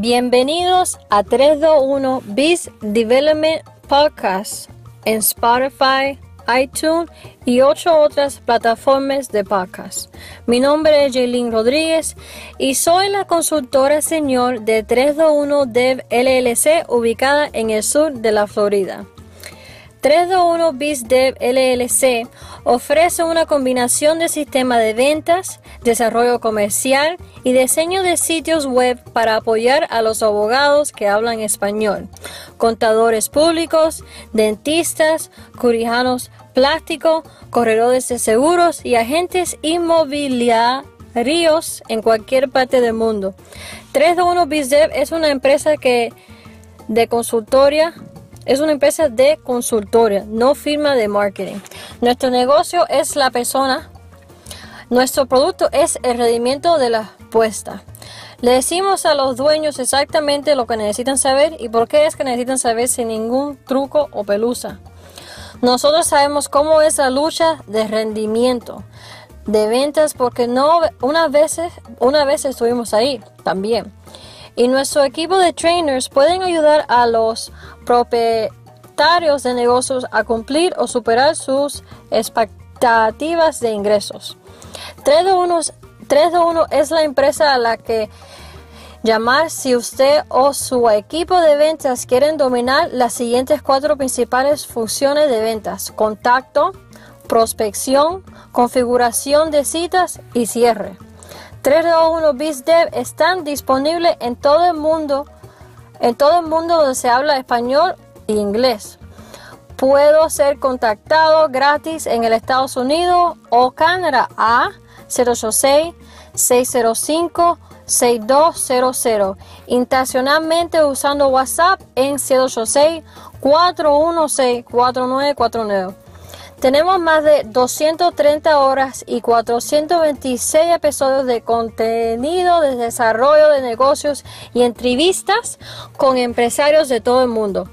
Bienvenidos a 321 Biz Development Podcast en Spotify, iTunes y ocho otras plataformas de podcast. Mi nombre es Jaylin Rodríguez y soy la consultora señor de 321 Dev LLC ubicada en el sur de la Florida. 321 BizDev LLC ofrece una combinación de sistema de ventas, desarrollo comercial y diseño de sitios web para apoyar a los abogados que hablan español, contadores públicos, dentistas, curijanos plásticos, corredores de seguros y agentes inmobiliarios en cualquier parte del mundo. 321 BizDev es una empresa que de consultoria es una empresa de consultoria, no firma de marketing. Nuestro negocio es la persona. Nuestro producto es el rendimiento de la apuesta. Le decimos a los dueños exactamente lo que necesitan saber y por qué es que necesitan saber sin ningún truco o pelusa. Nosotros sabemos cómo es la lucha de rendimiento de ventas porque no una vez una vez estuvimos ahí también. Y nuestro equipo de trainers pueden ayudar a los propietarios de negocios a cumplir o superar sus expectativas de ingresos. 321 es la empresa a la que llamar si usted o su equipo de ventas quieren dominar las siguientes cuatro principales funciones de ventas. Contacto, prospección, configuración de citas y cierre. 321 BizDev están disponibles en todo el mundo, en todo el mundo donde se habla español e inglés. Puedo ser contactado gratis en el Estados Unidos o Canadá a 086 605 6200 intencionalmente usando WhatsApp en 086 416 4949 tenemos más de 230 horas y 426 episodios de contenido de desarrollo de negocios y entrevistas con empresarios de todo el mundo.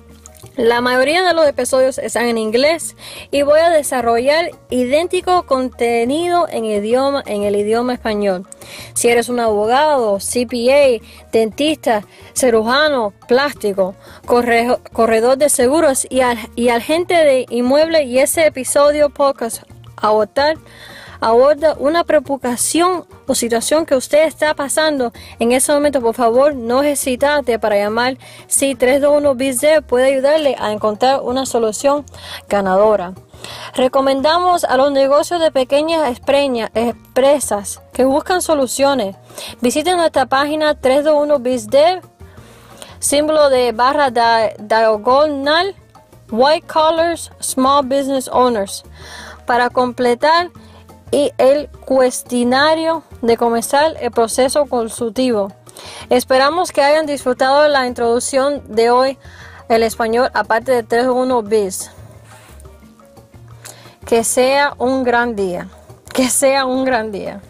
La mayoría de los episodios están en inglés y voy a desarrollar idéntico contenido en, idioma, en el idioma español. Si eres un abogado, CPA, dentista, cirujano, plástico, corredor de seguros y, y agente de inmueble y ese episodio podcast a votar aborda una preocupación o situación que usted está pasando en ese momento, por favor, no hesitate para llamar si 321 BizD puede ayudarle a encontrar una solución ganadora. Recomendamos a los negocios de pequeñas empresas que buscan soluciones. Visiten nuestra página 321 BizDev, símbolo de barra diagonal, White Collars Small Business Owners, para completar y el cuestionario de comenzar el proceso consultivo. Esperamos que hayan disfrutado la introducción de hoy el español aparte de 31 bis. Que sea un gran día. Que sea un gran día.